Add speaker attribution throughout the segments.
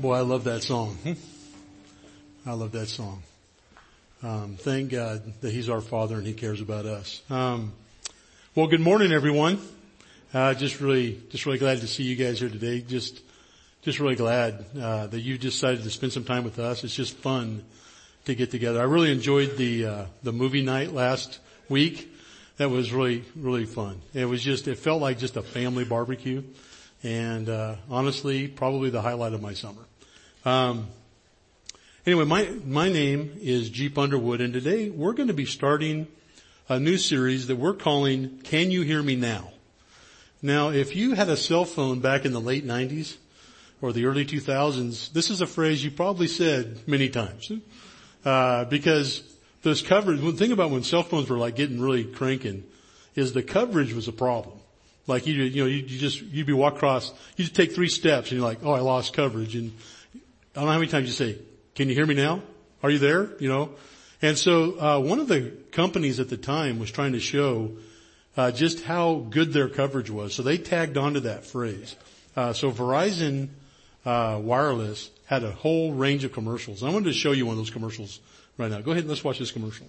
Speaker 1: Boy, I love that song. I love that song. Um, thank God that He's our Father and He cares about us. Um, well, good morning, everyone. Uh, just really, just really glad to see you guys here today. Just, just really glad uh, that you decided to spend some time with us. It's just fun to get together. I really enjoyed the uh, the movie night last week. That was really, really fun. It was just, it felt like just a family barbecue, and uh, honestly, probably the highlight of my summer. Um, anyway, my, my name is Jeep Underwood and today we're going to be starting a new series that we're calling Can You Hear Me Now? Now, if you had a cell phone back in the late 90s or the early 2000s, this is a phrase you probably said many times. Uh, because those coverage, the thing about when cell phones were like getting really cranking is the coverage was a problem. Like you, you know, you, you just, you'd be walk across, you just take three steps and you're like, oh, I lost coverage. And I don't know how many times you say, can you hear me now? Are you there? You know? And so, uh, one of the companies at the time was trying to show, uh, just how good their coverage was. So they tagged onto that phrase. Uh, so Verizon, uh, wireless had a whole range of commercials. I wanted to show you one of those commercials right now. Go ahead and let's watch this commercial.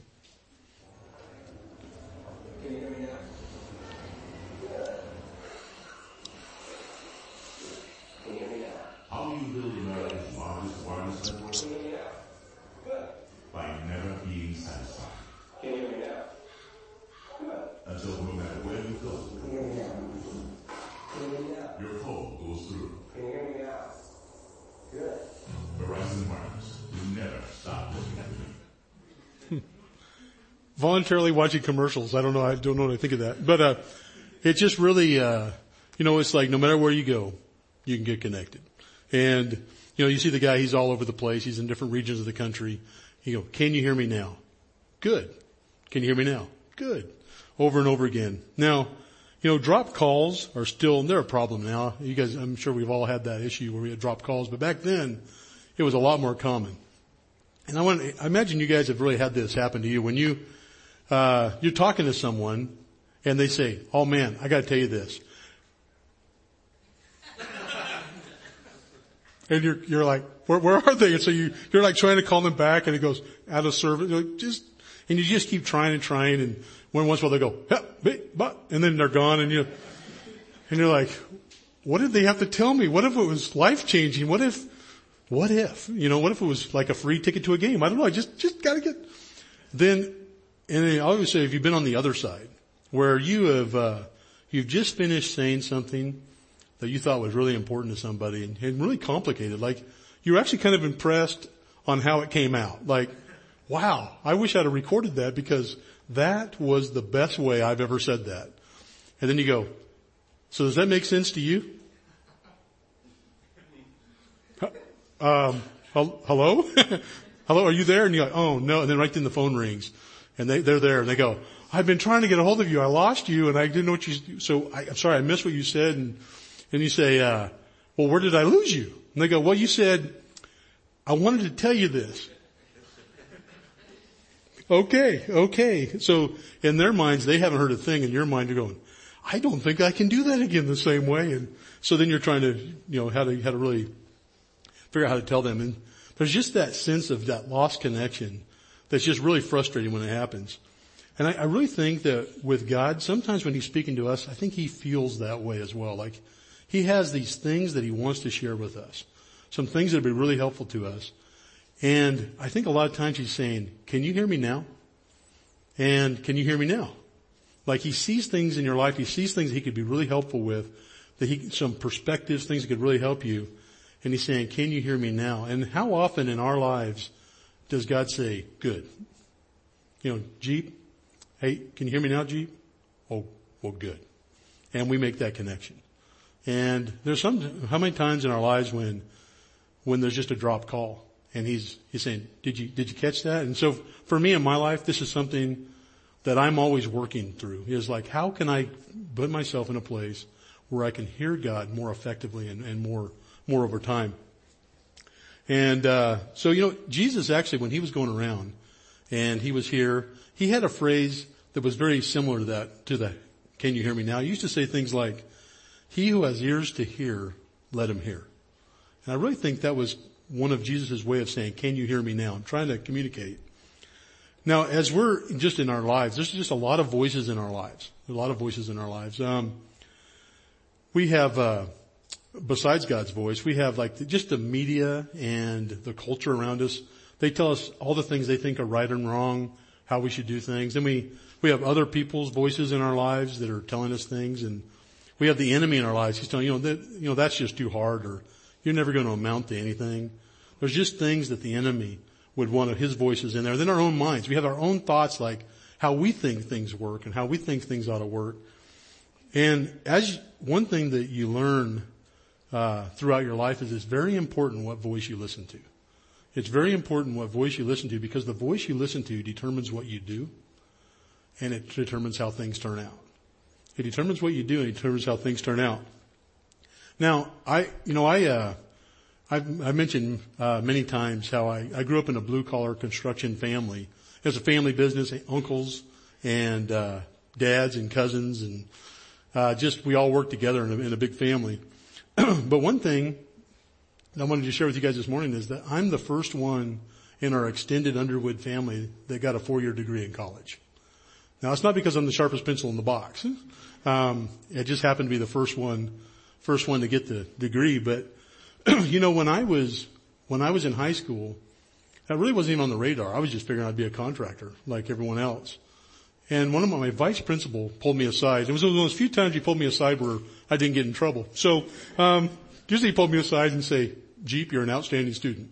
Speaker 1: Voluntarily watching commercials. I don't know. I don't know what I think of that, but uh, it just really, uh, you know, it's like no matter where you go, you can get connected. And you know, you see the guy. He's all over the place. He's in different regions of the country. You go, can you hear me now? Good. Can you hear me now? Good. Over and over again. Now, you know, drop calls are still, they're a problem now. You guys, I'm sure we've all had that issue where we had drop calls, but back then it was a lot more common. And I want, I imagine you guys have really had this happen to you when you, uh, you're talking to someone and they say, oh man, I gotta tell you this. and you're, you're like, where, where are they? And so you, you're like trying to call them back and it goes out of service. Like, just, and you just keep trying and trying and when once while they go, but, and then they're gone and you, and you're like, what did they have to tell me? What if it was life changing? What if, what if, you know, what if it was like a free ticket to a game? I don't know. I just, just gotta get, then and I always say, if you've been on the other side, where you have, uh, you've just finished saying something that you thought was really important to somebody and, and really complicated, like you're actually kind of impressed on how it came out. Like, wow, I wish I'd have recorded that because that was the best way I've ever said that. And then you go, so does that make sense to you? Um, hello? hello, are you there? And you're like, oh no. And then right then the phone rings and they, they're there and they go, I've been trying to get a hold of you. I lost you and I didn't know what you, so I, am sorry, I missed what you said. And, and you say, uh, well, where did I lose you? And they go, well, you said, I wanted to tell you this. okay, okay. So in their minds, they haven't heard a thing. In your mind, you're going, I don't think I can do that again the same way. And so then you're trying to, you know, how to, how to really figure out how to tell them. And there's just that sense of that lost connection that's just really frustrating when it happens. And I, I really think that with God, sometimes when He's speaking to us, I think He feels that way as well. Like He has these things that He wants to share with us. Some things that would be really helpful to us. And I think a lot of times He's saying, can you hear me now? And can you hear me now? Like He sees things in your life, He sees things He could be really helpful with, that He, some perspectives, things that could really help you. And He's saying, can you hear me now? And how often in our lives does God say, good? You know, Jeep, hey, can you hear me now, Jeep? Oh, well, good. And we make that connection. And there's some, how many times in our lives when, when there's just a drop call and he's, he's saying, did you, did you catch that? And so for me in my life, this is something that I'm always working through is like, how can I put myself in a place where I can hear God more effectively and, and more, more over time? And uh, so you know, Jesus actually, when he was going around and he was here, he had a phrase that was very similar to that. To the "Can you hear me now?" He used to say things like, "He who has ears to hear, let him hear." And I really think that was one of Jesus' way of saying, can you hear me now? I'm trying to communicate. Now, as we're just in our lives, there's just a lot of voices in our lives. A lot of voices in our lives. Um, we have, uh, besides God's voice, we have like just the media and the culture around us. They tell us all the things they think are right and wrong, how we should do things. Then we, we have other people's voices in our lives that are telling us things and we have the enemy in our lives. He's telling, you know, that, you know, that's just too hard or you're never going to amount to anything. There's just things that the enemy would want his voices in there. Then our own minds. We have our own thoughts like how we think things work and how we think things ought to work. And as one thing that you learn uh, throughout your life is it's very important what voice you listen to. It's very important what voice you listen to because the voice you listen to determines what you do and it determines how things turn out. It determines what you do and it determines how things turn out. Now, I, you know, I, uh, I've, I've mentioned uh, many times how I, I grew up in a blue collar construction family. It was a family business, uncles and uh, dads and cousins, and uh, just we all worked together in a, in a big family. but one thing I wanted to share with you guys this morning is that I'm the first one in our extended Underwood family that got a four-year degree in college. Now it's not because I'm the sharpest pencil in the box. Um, it just happened to be the first one, first one to get the degree. But you know, when I was when I was in high school, that really wasn't even on the radar. I was just figuring I'd be a contractor like everyone else. And one of my, vice principal pulled me aside. It was one of those few times he pulled me aside where I didn't get in trouble. So um, usually he pulled me aside and say, "Jeep, you're an outstanding student.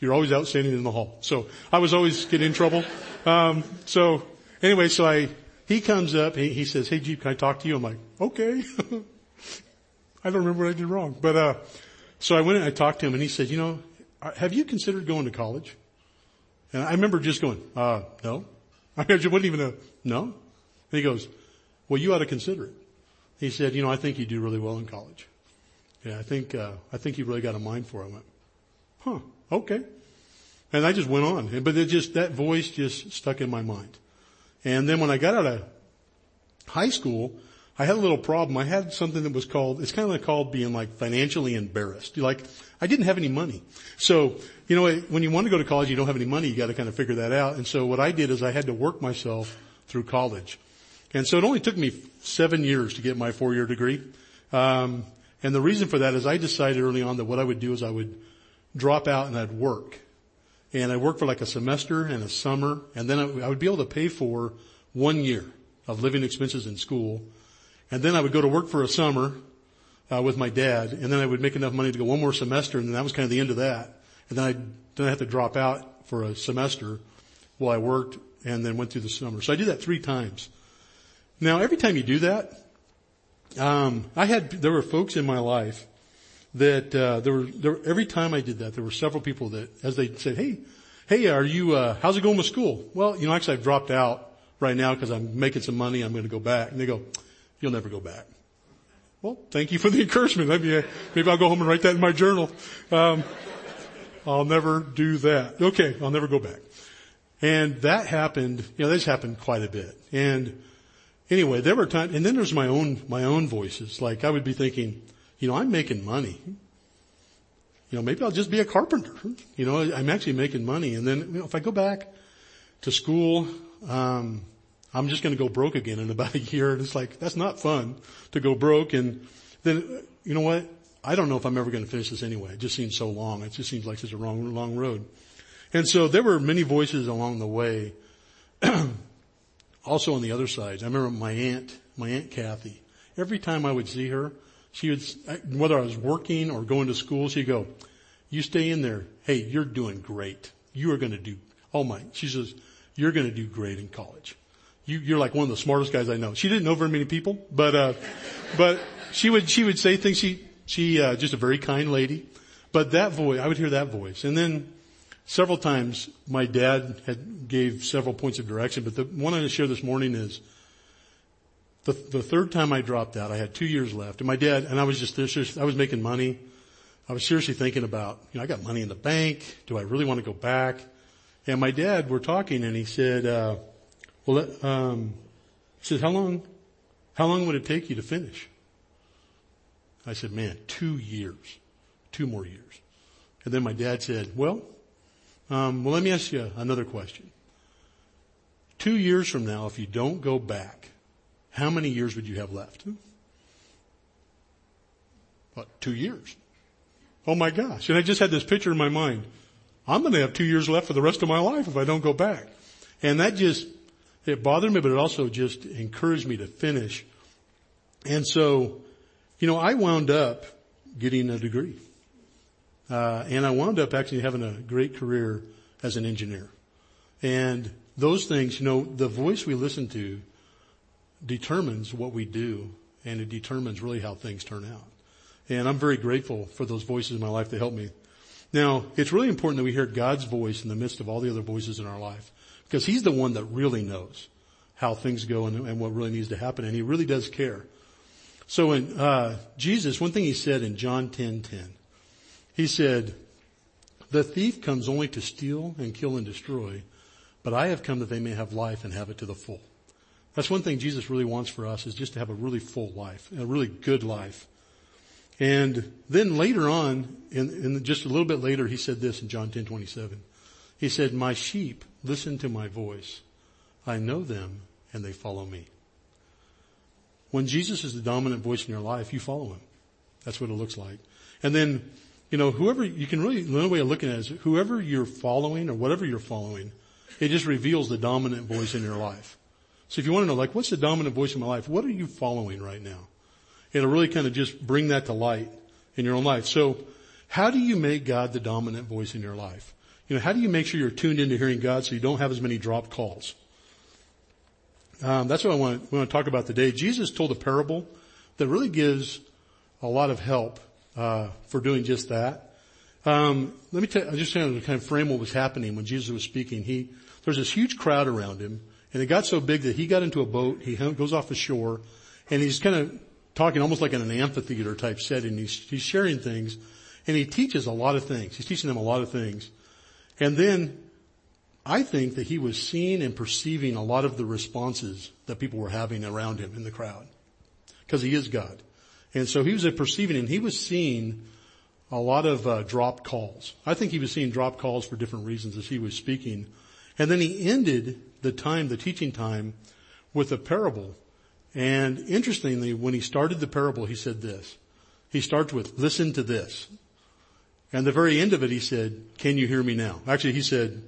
Speaker 1: You're always outstanding in the hall." So I was always getting in trouble. Um, so anyway, so I he comes up. He, he says, "Hey Jeep, can I talk to you?" I'm like, "Okay." I don't remember what I did wrong, but uh, so I went and I talked to him and he said, you know, have you considered going to college? And I remember just going, uh, no. I wasn't even a, no. And he goes, well, you ought to consider it. He said, you know, I think you do really well in college. Yeah, I think, uh, I think you really got a mind for it. I went, huh, okay. And I just went on. But it just, that voice just stuck in my mind. And then when I got out of high school, I had a little problem. I had something that was called, it's kind of called being like financially embarrassed. You're Like, I didn't have any money. So, you know, when you want to go to college, you don't have any money, you got to kind of figure that out. And so what I did is I had to work myself through college. And so it only took me seven years to get my four year degree. Um, and the reason for that is I decided early on that what I would do is I would drop out and I'd work. And I'd work for like a semester and a summer, and then I would be able to pay for one year of living expenses in school and then I would go to work for a summer uh, with my dad, and then I would make enough money to go one more semester, and then that was kind of the end of that. And then I then I had to drop out for a semester while I worked, and then went through the summer. So I did that three times. Now, every time you do that, um, I had there were folks in my life that uh, there were there, every time I did that, there were several people that, as they said, "Hey, hey, are you? Uh, how's it going with school?" Well, you know, actually, I've dropped out right now because I'm making some money. I'm going to go back, and they go, You'll never go back. Well, thank you for the encouragement. Maybe, maybe I'll go home and write that in my journal. Um, I'll never do that. Okay, I'll never go back. And that happened, you know, this happened quite a bit. And anyway, there were times, and then there's my own, my own voices. Like I would be thinking, you know, I'm making money. You know, maybe I'll just be a carpenter. You know, I'm actually making money. And then, you know, if I go back to school, um, I'm just going to go broke again in about a year. And it's like, that's not fun to go broke. And then, you know what? I don't know if I'm ever going to finish this anyway. It just seems so long. It just seems like such a long, long road. And so there were many voices along the way. also on the other side, I remember my aunt, my aunt Kathy. Every time I would see her, she would, whether I was working or going to school, she'd go, you stay in there. Hey, you're doing great. You are going to do, oh my, she says, you're going to do great in college you, you're like one of the smartest guys I know. She didn't know very many people, but, uh, but she would, she would say things. She, she, uh, just a very kind lady. But that voice, I would hear that voice. And then several times my dad had gave several points of direction, but the one I'm going to share this morning is the, the third time I dropped out, I had two years left and my dad, and I was just, I was making money. I was seriously thinking about, you know, I got money in the bank. Do I really want to go back? And my dad, we're talking and he said, uh, well, um, said, how long, how long would it take you to finish? I said, man, two years. two more years. And then my dad said, well, um, well, let me ask you another question. Two years from now, if you don't go back, how many years would you have left? What, two years? Oh my gosh. And I just had this picture in my mind. I'm going to have two years left for the rest of my life if I don't go back. And that just, it bothered me, but it also just encouraged me to finish. And so, you know, I wound up getting a degree. Uh, and I wound up actually having a great career as an engineer. And those things, you know, the voice we listen to determines what we do and it determines really how things turn out. And I'm very grateful for those voices in my life that help me. Now, it's really important that we hear God's voice in the midst of all the other voices in our life because He's the one that really knows how things go and, and what really needs to happen and He really does care. So in, uh, Jesus, one thing He said in John 10, 10, He said, the thief comes only to steal and kill and destroy, but I have come that they may have life and have it to the full. That's one thing Jesus really wants for us is just to have a really full life, a really good life. And then later on, in, in just a little bit later, he said this in John 10, 27. He said, my sheep listen to my voice. I know them and they follow me. When Jesus is the dominant voice in your life, you follow him. That's what it looks like. And then, you know, whoever, you can really, the way of looking at it is whoever you're following or whatever you're following, it just reveals the dominant voice in your life. So if you want to know, like, what's the dominant voice in my life? What are you following right now? It'll really kind of just bring that to light in your own life. So how do you make God the dominant voice in your life? You know, how do you make sure you're tuned into hearing God so you don't have as many dropped calls? Um, that's what I want, want to talk about today. Jesus told a parable that really gives a lot of help uh, for doing just that. Um, let me tell, I just kind of kind of frame what was happening when Jesus was speaking. He there's this huge crowd around him, and it got so big that he got into a boat. He goes off the shore, and he's kind of talking almost like in an amphitheater type setting. He's, he's sharing things and he teaches a lot of things. He's teaching them a lot of things. And then I think that he was seeing and perceiving a lot of the responses that people were having around him in the crowd because he is God. And so he was perceiving and he was seeing a lot of uh, dropped calls. I think he was seeing dropped calls for different reasons as he was speaking. And then he ended the time, the teaching time with a parable and interestingly, when he started the parable, he said this. He starts with, listen to this. And the very end of it, he said, can you hear me now? Actually, he said,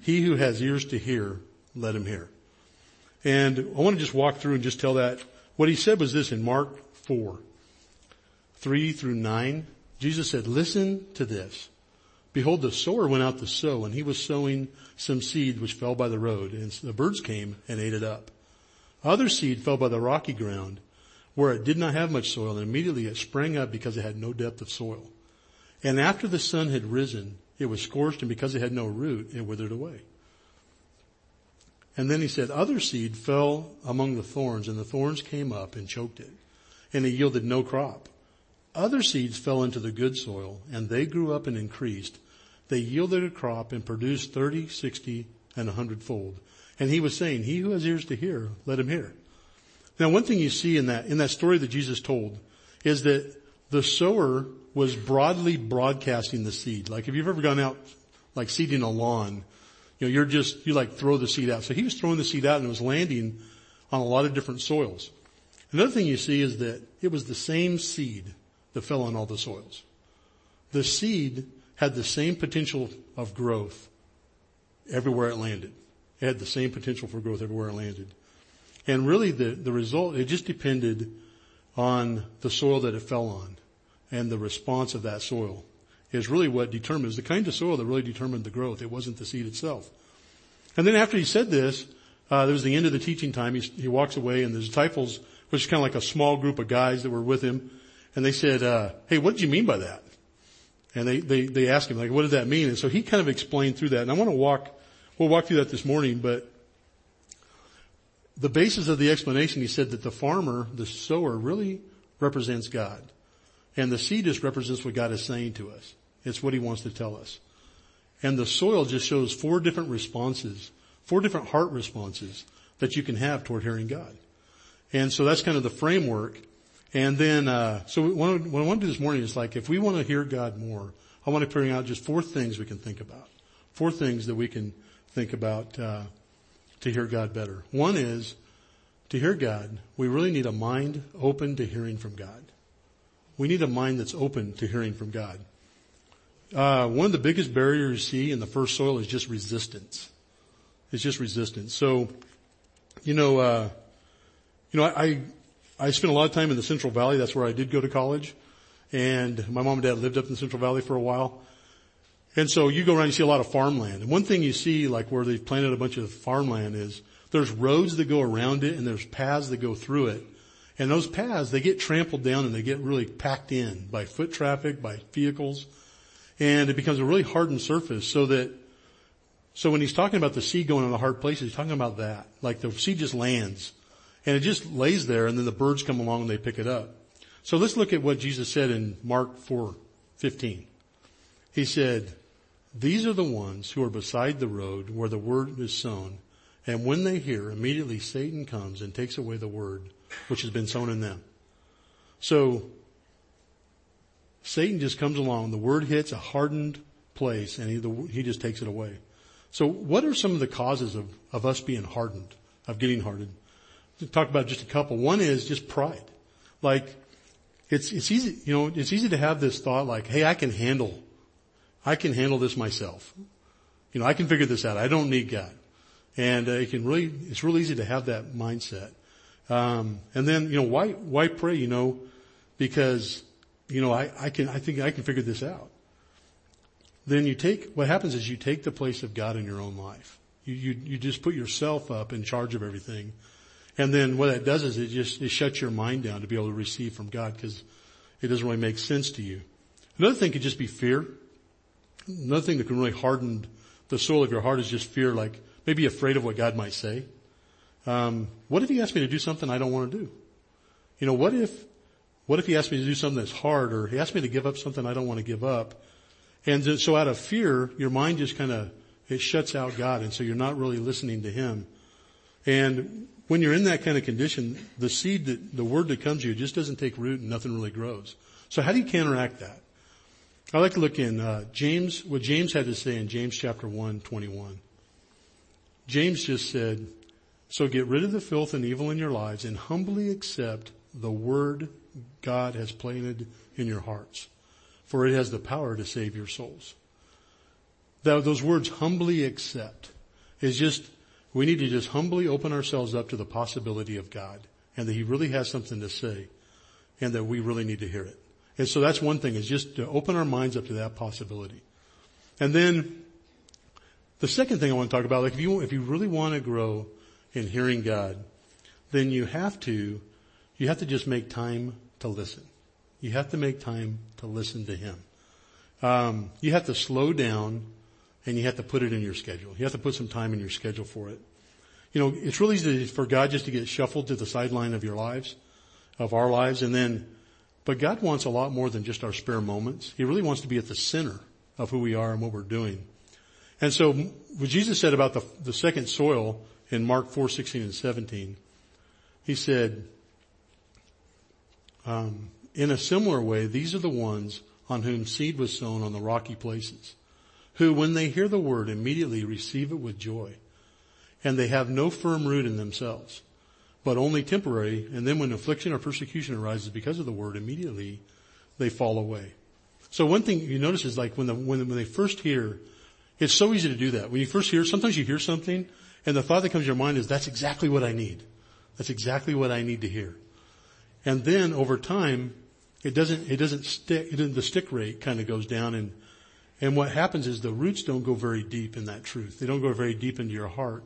Speaker 1: he who has ears to hear, let him hear. And I want to just walk through and just tell that. What he said was this in Mark 4, 3 through 9. Jesus said, listen to this. Behold, the sower went out to sow and he was sowing some seed which fell by the road and the birds came and ate it up. Other seed fell by the rocky ground where it did not have much soil and immediately it sprang up because it had no depth of soil. And after the sun had risen, it was scorched and because it had no root, it withered away. And then he said, other seed fell among the thorns and the thorns came up and choked it and it yielded no crop. Other seeds fell into the good soil and they grew up and increased. They yielded a crop and produced 30, 60, and a hundredfold. And he was saying, he who has ears to hear, let him hear. Now one thing you see in that, in that story that Jesus told is that the sower was broadly broadcasting the seed. Like if you've ever gone out like seeding a lawn, you know, you're just, you like throw the seed out. So he was throwing the seed out and it was landing on a lot of different soils. Another thing you see is that it was the same seed that fell on all the soils. The seed had the same potential of growth everywhere it landed. It had the same potential for growth everywhere it landed. And really the, the result, it just depended on the soil that it fell on and the response of that soil is really what determines the kind of soil that really determined the growth. It wasn't the seed itself. And then after he said this, uh, there was the end of the teaching time. He, he walks away and the disciples, which is kind of like a small group of guys that were with him, and they said, uh, hey, what did you mean by that? And they, they, they asked him, like, what did that mean? And so he kind of explained through that. And I want to walk We'll walk through that this morning, but the basis of the explanation, he said that the farmer, the sower, really represents God. And the seed just represents what God is saying to us. It's what he wants to tell us. And the soil just shows four different responses, four different heart responses that you can have toward hearing God. And so that's kind of the framework. And then, uh, so what I want to do this morning is like, if we want to hear God more, I want to bring out just four things we can think about. Four things that we can think about, uh, to hear God better. One is, to hear God, we really need a mind open to hearing from God. We need a mind that's open to hearing from God. Uh, one of the biggest barriers you see in the first soil is just resistance. It's just resistance. So, you know, uh, you know, I, I spent a lot of time in the Central Valley. That's where I did go to college. And my mom and dad lived up in the Central Valley for a while. And so you go around, you see a lot of farmland. And one thing you see, like where they've planted a bunch of farmland is there's roads that go around it and there's paths that go through it. And those paths, they get trampled down and they get really packed in by foot traffic, by vehicles. And it becomes a really hardened surface so that, so when he's talking about the seed going in the hard places, he's talking about that. Like the seed just lands and it just lays there and then the birds come along and they pick it up. So let's look at what Jesus said in Mark 4, 15. He said, these are the ones who are beside the road where the word is sown and when they hear, immediately Satan comes and takes away the word which has been sown in them. So, Satan just comes along, the word hits a hardened place and he, he just takes it away. So what are some of the causes of, of us being hardened, of getting hardened? To talk about just a couple. One is just pride. Like, it's, it's easy, you know, it's easy to have this thought like, hey, I can handle, I can handle this myself. You know, I can figure this out. I don't need God. And uh, it can really, it's really easy to have that mindset. Um, and then, you know, why, why pray, you know, because, you know, I, I can, I think I can figure this out. Then you take, what happens is you take the place of God in your own life. You, you, you just put yourself up in charge of everything. And then what that does is it just, it shuts your mind down to be able to receive from God because it doesn't really make sense to you. Another thing could just be fear. Another thing that can really harden the soul of your heart is just fear, like, maybe afraid of what God might say. Um, what if he asked me to do something I don't want to do? You know, what if, what if he asked me to do something that's hard or he asked me to give up something I don't want to give up? And so out of fear, your mind just kind of, it shuts out God and so you're not really listening to him. And when you're in that kind of condition, the seed that, the word that comes to you just doesn't take root and nothing really grows. So how do you counteract that? I like to look in, uh, James, what James had to say in James chapter 1, 21. James just said, so get rid of the filth and evil in your lives and humbly accept the word God has planted in your hearts, for it has the power to save your souls. Those words humbly accept is just, we need to just humbly open ourselves up to the possibility of God and that He really has something to say and that we really need to hear it. And so that's one thing is just to open our minds up to that possibility. And then the second thing I want to talk about, like if you, if you really want to grow in hearing God, then you have to, you have to just make time to listen. You have to make time to listen to Him. Um, you have to slow down and you have to put it in your schedule. You have to put some time in your schedule for it. You know, it's really easy for God just to get shuffled to the sideline of your lives, of our lives, and then, but God wants a lot more than just our spare moments. He really wants to be at the center of who we are and what we're doing. And so what Jesus said about the, the second soil in Mark 4, 16 and 17, he said, um, in a similar way, these are the ones on whom seed was sown on the rocky places, who when they hear the word immediately receive it with joy. And they have no firm root in themselves, but only temporary, and then when affliction or persecution arises because of the word, immediately they fall away. So one thing you notice is like when the, when, when they first hear it's so easy to do that. When you first hear, sometimes you hear something and the thought that comes to your mind is that's exactly what I need. That's exactly what I need to hear. And then over time, it doesn't, it doesn't stick, it doesn't, the stick rate kind of goes down and, and what happens is the roots don't go very deep in that truth. They don't go very deep into your heart.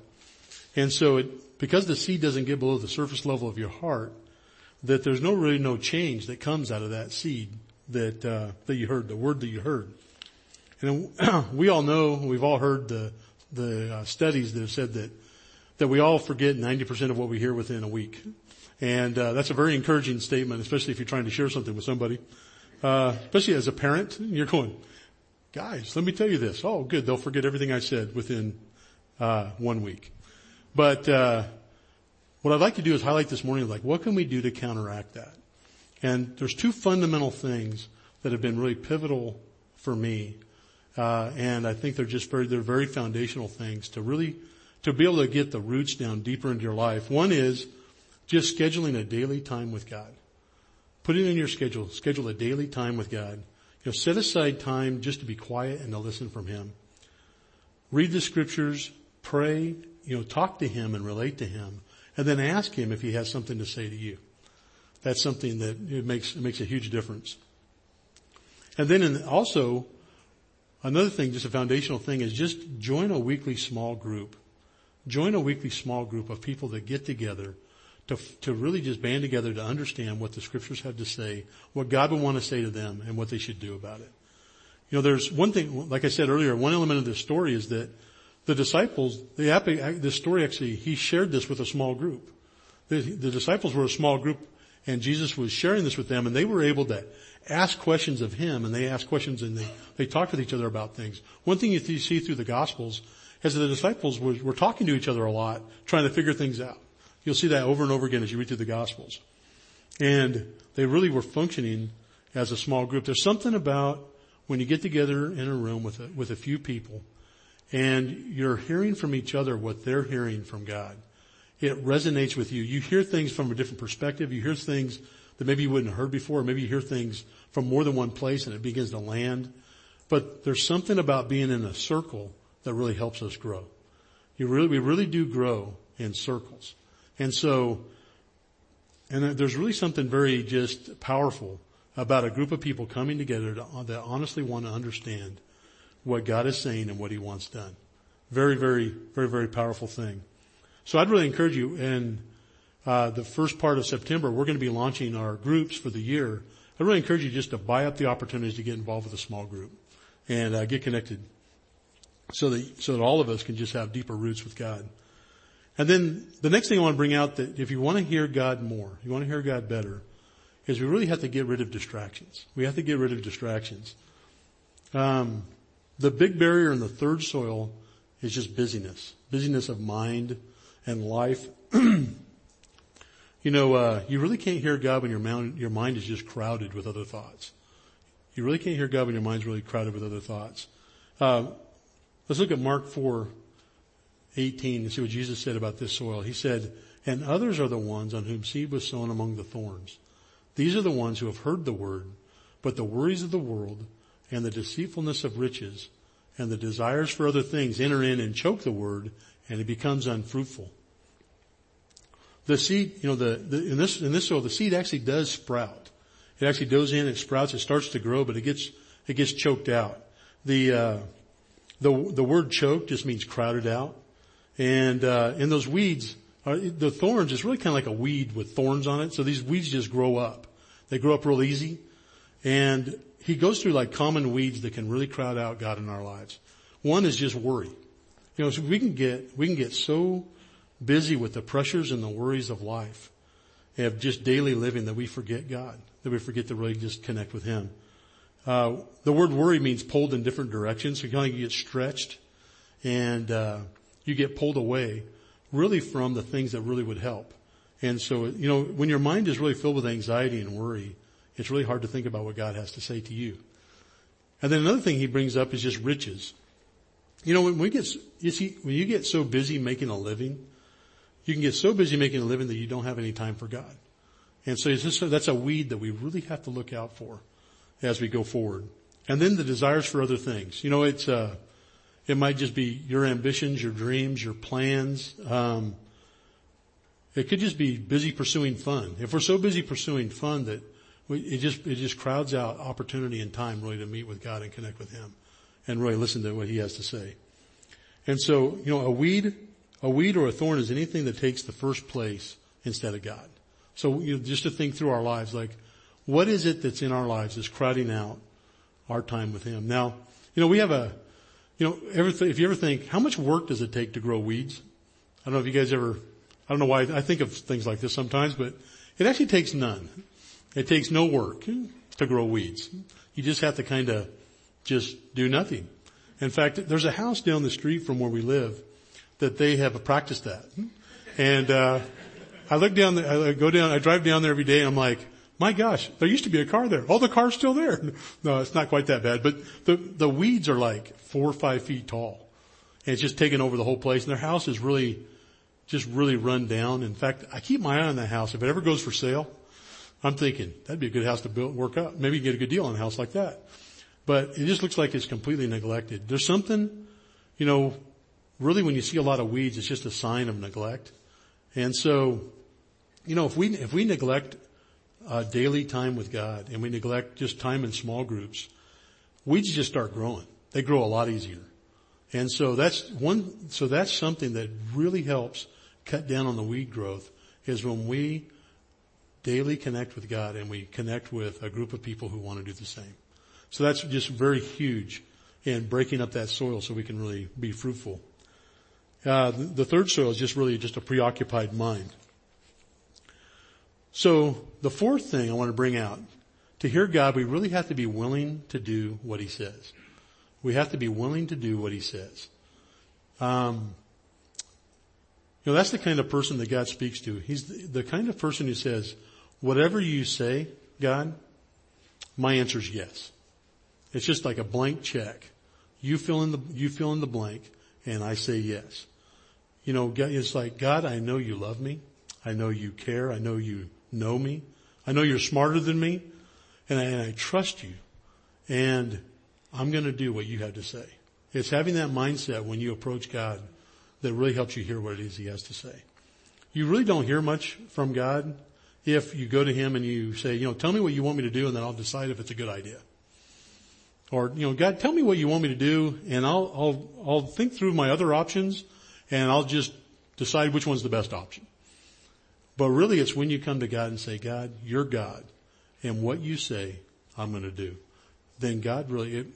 Speaker 1: And so it, because the seed doesn't get below the surface level of your heart, that there's no really no change that comes out of that seed that, uh, that you heard, the word that you heard. And we all know, we've all heard the, the uh, studies that have said that, that we all forget 90% of what we hear within a week. And uh, that's a very encouraging statement, especially if you're trying to share something with somebody. Uh, especially as a parent, you're going, guys, let me tell you this. Oh, good, they'll forget everything I said within uh, one week. But uh, what I'd like to do is highlight this morning, like, what can we do to counteract that? And there's two fundamental things that have been really pivotal for me. Uh, and I think they're just very, they're very foundational things to really, to be able to get the roots down deeper into your life. One is just scheduling a daily time with God. Put it in your schedule. Schedule a daily time with God. You know, set aside time just to be quiet and to listen from Him. Read the scriptures, pray, you know, talk to Him and relate to Him, and then ask Him if He has something to say to you. That's something that it makes, it makes a huge difference. And then in, also, another thing, just a foundational thing is just join a weekly small group. Join a weekly small group of people that get together to, to really just band together to understand what the scriptures have to say, what God would want to say to them, and what they should do about it. You know, there's one thing, like I said earlier, one element of this story is that the disciples, the, this story actually, he shared this with a small group. The, the disciples were a small group and Jesus was sharing this with them and they were able to ask questions of him and they ask questions and they, they talked with each other about things. One thing you see through the gospels is that the disciples were, were talking to each other a lot, trying to figure things out. You'll see that over and over again as you read through the gospels. And they really were functioning as a small group. There's something about when you get together in a room with a, with a few people and you're hearing from each other what they're hearing from God. It resonates with you. You hear things from a different perspective. You hear things that maybe you wouldn't have heard before. Maybe you hear things from more than one place and it begins to land. But there's something about being in a circle that really helps us grow. You really, we really do grow in circles. And so, and there's really something very just powerful about a group of people coming together to, that honestly want to understand what God is saying and what He wants done. Very, very, very, very powerful thing. So I'd really encourage you in uh, the first part of September, we're going to be launching our groups for the year. I really encourage you just to buy up the opportunities to get involved with a small group and uh, get connected, so that so that all of us can just have deeper roots with God. And then the next thing I want to bring out that if you want to hear God more, you want to hear God better, is we really have to get rid of distractions. We have to get rid of distractions. Um, the big barrier in the third soil is just busyness, busyness of mind and life. you know, uh, you really can't hear God when your mind, your mind is just crowded with other thoughts. You really can't hear God when your mind's really crowded with other thoughts. Uh, let's look at Mark 4, 18 and see what Jesus said about this soil. He said, and others are the ones on whom seed was sown among the thorns. These are the ones who have heard the word, but the worries of the world and the deceitfulness of riches and the desires for other things enter in and choke the word and it becomes unfruitful. The seed, you know, the, the, in this, in this soil, the seed actually does sprout. It actually goes in, it sprouts, it starts to grow, but it gets, it gets choked out. The, uh, the, the word choke just means crowded out. And, uh, in those weeds, are, the thorns is really kind of like a weed with thorns on it. So these weeds just grow up. They grow up real easy. And he goes through like common weeds that can really crowd out God in our lives. One is just worry. You know, so we can get, we can get so busy with the pressures and the worries of life of just daily living that we forget God, that we forget to really just connect with Him. Uh, the word worry means pulled in different directions. So you kind of get stretched and, uh, you get pulled away really from the things that really would help. And so, you know, when your mind is really filled with anxiety and worry, it's really hard to think about what God has to say to you. And then another thing he brings up is just riches. You know, when we get, you see, when you get so busy making a living, you can get so busy making a living that you don't have any time for God. And so just, that's a weed that we really have to look out for as we go forward. And then the desires for other things. You know, it's, uh, it might just be your ambitions, your dreams, your plans. Um, it could just be busy pursuing fun. If we're so busy pursuing fun that we, it just it just crowds out opportunity and time really to meet with God and connect with Him, and really listen to what He has to say. And so, you know, a weed, a weed or a thorn is anything that takes the first place instead of God. So, you know, just to think through our lives, like, what is it that's in our lives that's crowding out our time with Him? Now, you know, we have a, you know, if you ever think, how much work does it take to grow weeds? I don't know if you guys ever, I don't know why I think of things like this sometimes, but it actually takes none. It takes no work to grow weeds. You just have to kind of just do nothing. In fact, there's a house down the street from where we live that they have practiced that. And, uh, I look down there, I go down, I drive down there every day and I'm like, my gosh, there used to be a car there. Oh, the car's still there. No, it's not quite that bad, but the, the weeds are like four or five feet tall. And it's just taken over the whole place and their house is really, just really run down. In fact, I keep my eye on that house. If it ever goes for sale, I'm thinking that'd be a good house to build, work up. Maybe get a good deal on a house like that. But it just looks like it's completely neglected. There's something, you know, really when you see a lot of weeds, it's just a sign of neglect. And so, you know, if we, if we neglect uh, daily time with God and we neglect just time in small groups, weeds just start growing. They grow a lot easier. And so that's one, so that's something that really helps cut down on the weed growth is when we daily connect with God and we connect with a group of people who want to do the same. So that's just very huge in breaking up that soil so we can really be fruitful. Uh, the third soil is just really just a preoccupied mind. So the fourth thing I want to bring out, to hear God, we really have to be willing to do what He says. We have to be willing to do what He says. Um, you know, that's the kind of person that God speaks to. He's the, the kind of person who says, whatever you say, God, my answer is yes. It's just like a blank check. You fill in the, you fill in the blank and I say yes. You know, it's like, God, I know you love me. I know you care. I know you know me. I know you're smarter than me and I, and I trust you and I'm going to do what you have to say. It's having that mindset when you approach God that really helps you hear what it is he has to say. You really don't hear much from God if you go to him and you say, you know, tell me what you want me to do and then I'll decide if it's a good idea. Or, you know, God, tell me what you want me to do and I'll, I'll, I'll think through my other options and I'll just decide which one's the best option. But really it's when you come to God and say, God, you're God and what you say I'm going to do. Then God really, it,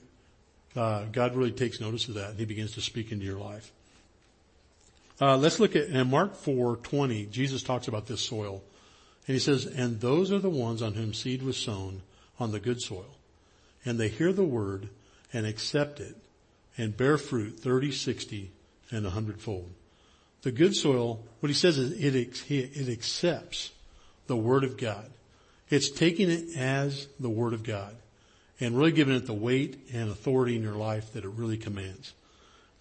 Speaker 1: uh, God really takes notice of that and he begins to speak into your life. Uh, let's look at in Mark 4:20. Jesus talks about this soil, and he says, "And those are the ones on whom seed was sown on the good soil, and they hear the word and accept it, and bear fruit 30, 60, and a hundredfold." The good soil, what he says is it, it accepts the word of God. It's taking it as the word of God and really giving it the weight and authority in your life that it really commands.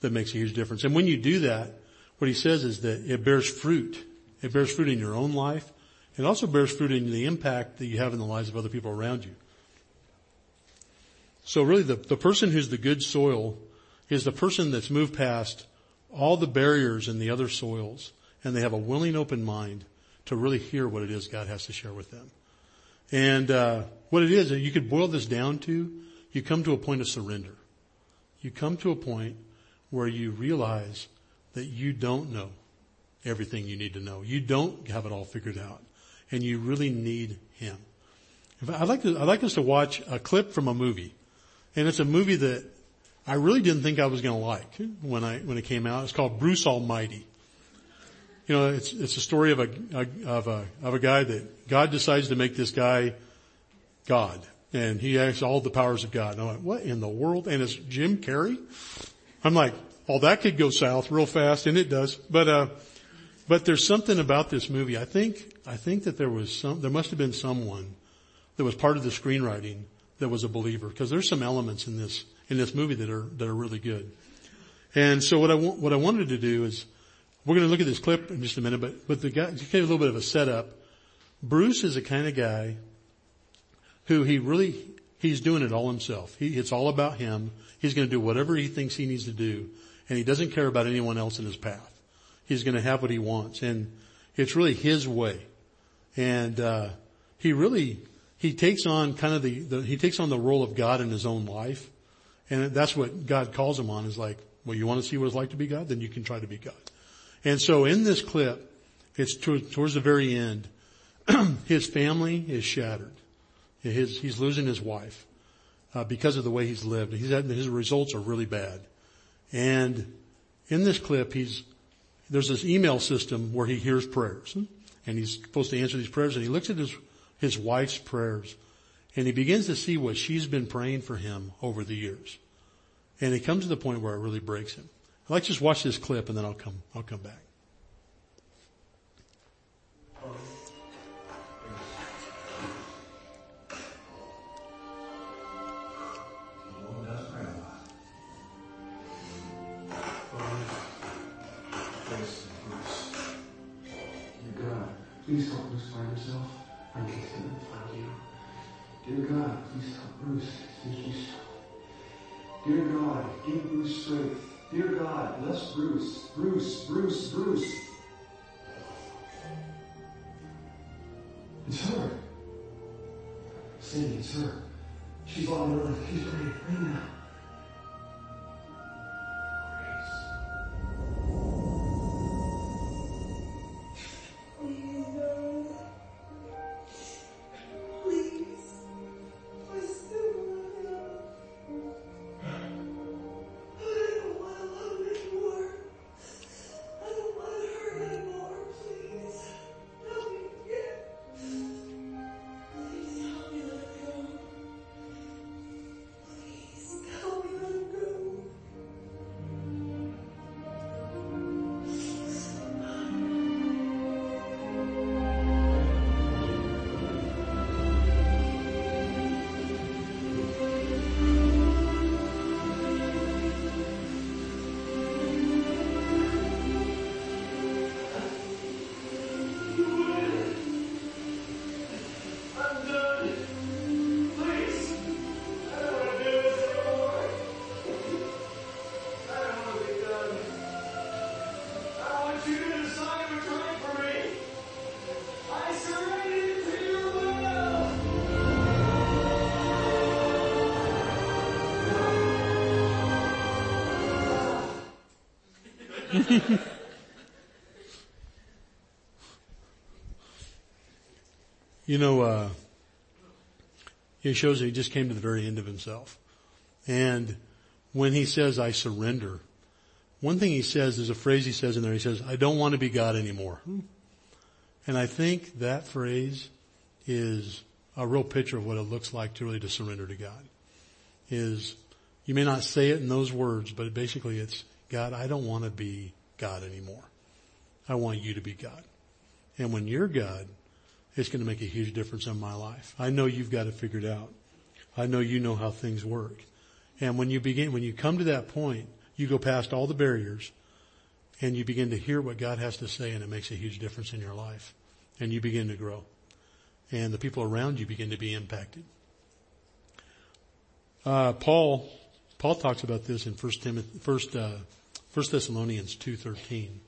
Speaker 1: That makes a huge difference. And when you do that, what he says is that it bears fruit. It bears fruit in your own life. It also bears fruit in the impact that you have in the lives of other people around you. So really the, the person who's the good soil is the person that's moved past all the barriers in the other soils and they have a willing open mind to really hear what it is God has to share with them. And uh, what it is, you could boil this down to, you come to a point of surrender. You come to a point where you realize that you don't know everything you need to know. You don't have it all figured out. And you really need Him. I'd like to, I'd like us to watch a clip from a movie. And it's a movie that I really didn't think I was going to like when I, when it came out. It's called Bruce Almighty. You know, it's, it's a story of a, of a, of a guy that God decides to make this guy God. And he has all the powers of God. And I'm like, what in the world? And it's Jim Carrey? I'm like, oh, that could go south real fast, and it does. But, uh, but there's something about this movie. I think, I think that there was some, there must have been someone that was part of the screenwriting that was a believer, because there's some elements in this, in this movie that are, that are really good. And so what I, what I wanted to do is, we're going to look at this clip in just a minute, but, but the guy, give you a little bit of a setup, Bruce is the kind of guy who he really, he's doing it all himself. He, it's all about him. He's going to do whatever he thinks he needs to do and he doesn't care about anyone else in his path. He's going to have what he wants, and it's really his way. And uh, he really he takes on kind of the, the he takes on the role of God in his own life, and that's what God calls him on. Is like, well, you want to see what it's like to be God, then you can try to be God. And so in this clip, it's to, towards the very end. his family is shattered. His, he's losing his wife uh, because of the way he's lived. He's had, his results are really bad. And in this clip, he's, there's this email system where he hears prayers and he's supposed to answer these prayers and he looks at his, his wife's prayers and he begins to see what she's been praying for him over the years. And it comes to the point where it really breaks him. Let's just watch this clip and then I'll come, I'll come back.
Speaker 2: Please help us find and continue to find you. Dear God, please help Bruce think you so. Dear God, give Bruce strength. Dear God, bless Bruce. Bruce, Bruce, Bruce. It's her. Cindy, it's her. She's on the earth. She's praying. Praying now.
Speaker 1: you know, uh, it shows that he just came to the very end of himself. And when he says, I surrender, one thing he says, there's a phrase he says in there, he says, I don't want to be God anymore. And I think that phrase is a real picture of what it looks like to really to surrender to God. Is, you may not say it in those words, but basically it's, God, I don't want to be God anymore. I want you to be God. And when you're God, it's going to make a huge difference in my life. I know you've got it figured out. I know you know how things work. And when you begin, when you come to that point, you go past all the barriers and you begin to hear what God has to say and it makes a huge difference in your life. And you begin to grow. And the people around you begin to be impacted. Uh, Paul, Paul talks about this in First Timothy, First, uh, First Thessalonians two thirteen.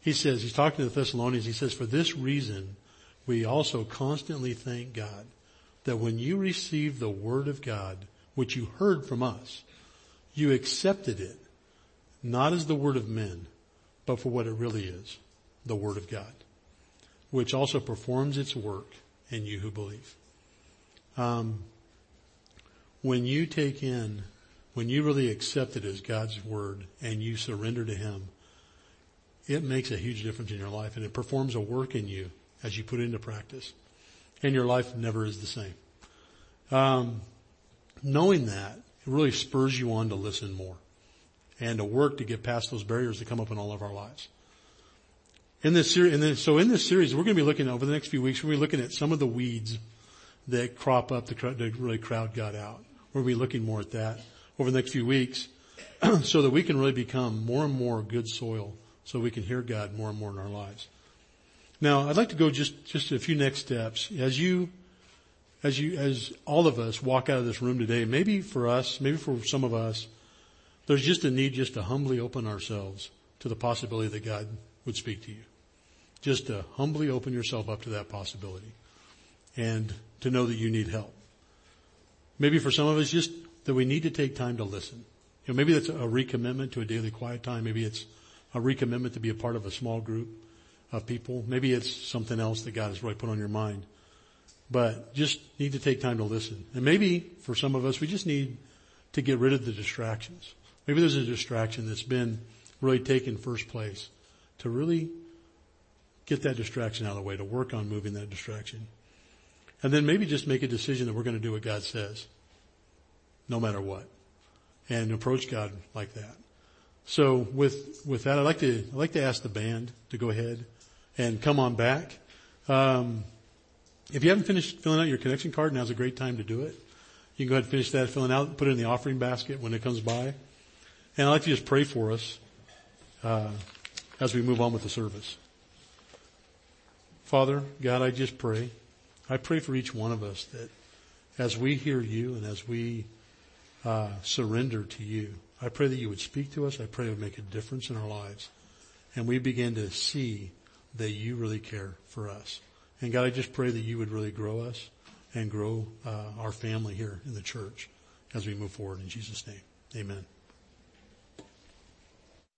Speaker 1: He says he's talking to the Thessalonians. He says, "For this reason, we also constantly thank God that when you received the word of God, which you heard from us, you accepted it, not as the word of men, but for what it really is, the word of God, which also performs its work in you who believe. Um, when you take in, when you really accept it as God's word and you surrender to Him, it makes a huge difference in your life and it performs a work in you as you put it into practice. And your life never is the same. Um, knowing that, it really spurs you on to listen more and to work to get past those barriers that come up in all of our lives. In this series, so in this series, we're going to be looking over the next few weeks. We're going to be looking at some of the weeds that crop up to, to really crowd God out. To be looking more at that over the next few weeks, so that we can really become more and more good soil, so we can hear God more and more in our lives. Now, I'd like to go just, just a few next steps. As you, as you, as all of us walk out of this room today, maybe for us, maybe for some of us, there's just a need just to humbly open ourselves to the possibility that God would speak to you. Just to humbly open yourself up to that possibility and to know that you need help. Maybe for some of us, just that we need to take time to listen. You know, maybe that's a recommitment to a daily quiet time. Maybe it's a recommitment to be a part of a small group of people. Maybe it's something else that God has really put on your mind. But just need to take time to listen. And maybe for some of us, we just need to get rid of the distractions. Maybe there's a distraction that's been really taken first place to really get that distraction out of the way, to work on moving that distraction. And then maybe just make a decision that we're going to do what God says, no matter what, and approach God like that. So with, with that, I'd like to, I'd like to ask the band to go ahead and come on back. Um, if you haven't finished filling out your connection card, now's a great time to do it. You can go ahead and finish that filling out, put it in the offering basket when it comes by. And I'd like to just pray for us uh, as we move on with the service. Father, God, I just pray. I pray for each one of us that as we hear you and as we uh, surrender to you, I pray that you would speak to us. I pray it would make a difference in our lives. And we begin to see that you really care for us. And God, I just pray that you would really grow us and grow uh, our family here in the church as we move forward in Jesus' name. Amen.